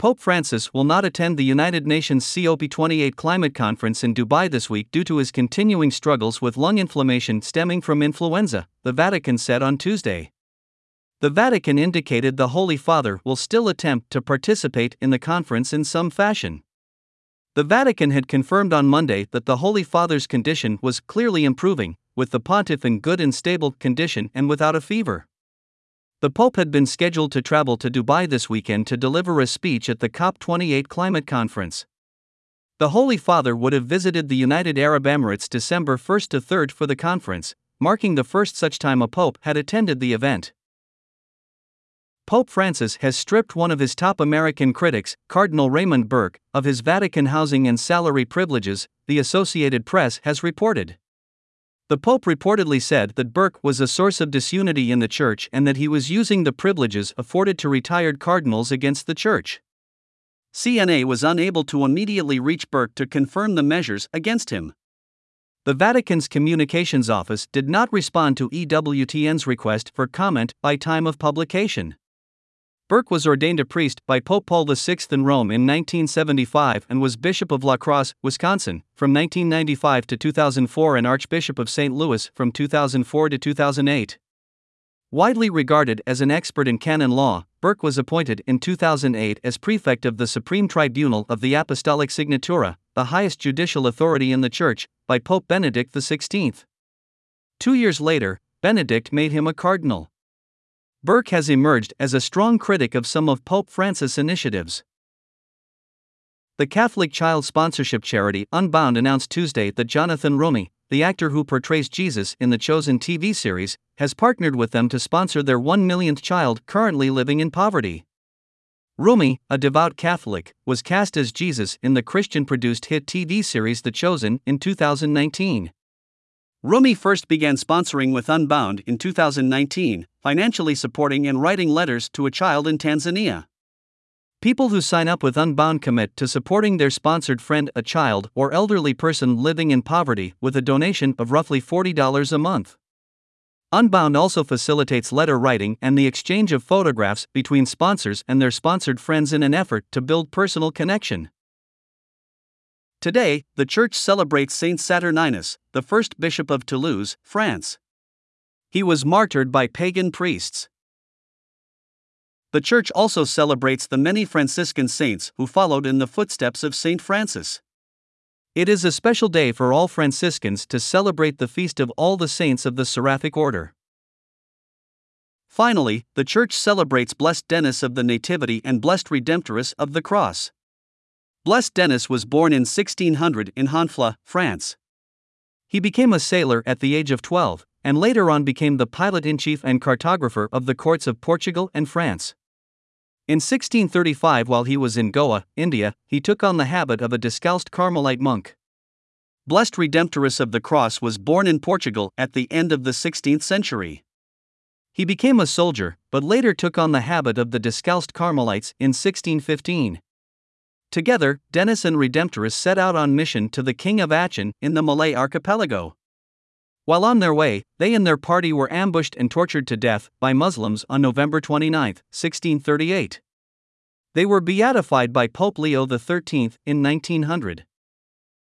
Pope Francis will not attend the United Nations COP28 climate conference in Dubai this week due to his continuing struggles with lung inflammation stemming from influenza, the Vatican said on Tuesday. The Vatican indicated the Holy Father will still attempt to participate in the conference in some fashion. The Vatican had confirmed on Monday that the Holy Father's condition was clearly improving, with the pontiff in good and stable condition and without a fever. The Pope had been scheduled to travel to Dubai this weekend to deliver a speech at the COP28 climate conference. The Holy Father would have visited the United Arab Emirates December 1 to 3 for the conference, marking the first such time a pope had attended the event. Pope Francis has stripped one of his top American critics, Cardinal Raymond Burke, of his Vatican housing and salary privileges, the Associated Press has reported. The Pope reportedly said that Burke was a source of disunity in the Church and that he was using the privileges afforded to retired cardinals against the Church. CNA was unable to immediately reach Burke to confirm the measures against him. The Vatican's communications office did not respond to EWTN's request for comment by time of publication. Burke was ordained a priest by Pope Paul VI in Rome in 1975 and was Bishop of La Crosse, Wisconsin, from 1995 to 2004 and Archbishop of St. Louis from 2004 to 2008. Widely regarded as an expert in canon law, Burke was appointed in 2008 as prefect of the Supreme Tribunal of the Apostolic Signatura, the highest judicial authority in the Church, by Pope Benedict XVI. Two years later, Benedict made him a cardinal. Burke has emerged as a strong critic of some of Pope Francis' initiatives. The Catholic child sponsorship charity Unbound announced Tuesday that Jonathan Roumie, the actor who portrays Jesus in the Chosen TV series, has partnered with them to sponsor their 1 millionth child currently living in poverty. Roumie, a devout Catholic, was cast as Jesus in the Christian produced hit TV series The Chosen in 2019. Roumie first began sponsoring with Unbound in 2019, financially supporting and writing letters to a child in Tanzania. People who sign up with Unbound commit to supporting their sponsored friend, a child, or elderly person living in poverty with a donation of roughly $40 a month. Unbound also facilitates letter writing and the exchange of photographs between sponsors and their sponsored friends in an effort to build personal connection. Today, the church celebrates Saint Saturninus, the first bishop of Toulouse, France. He was martyred by pagan priests. The church also celebrates the many Franciscan saints who followed in the footsteps of Saint Francis. It is a special day for all Franciscans to celebrate the feast of all the saints of the Seraphic Order. Finally, the church celebrates Blessed Denis of the Nativity and Blessed Redemptus of the Cross. Blessed Denis was born in 1600 in Honfleur, France. He became a sailor at the age of 12, and later on became the pilot in chief and cartographer of the courts of Portugal and France. In 1635, while he was in Goa, India, he took on the habit of a discalced Carmelite monk. Blessed Redemptus of the Cross was born in Portugal at the end of the 16th century. He became a soldier, but later took on the habit of the discalced Carmelites in 1615. Together, Denis and Redemptus set out on mission to the king of Achin in the Malay archipelago. While on their way, they and their party were ambushed and tortured to death by Muslims on November 29, 1638. They were beatified by Pope Leo XIII in 1900.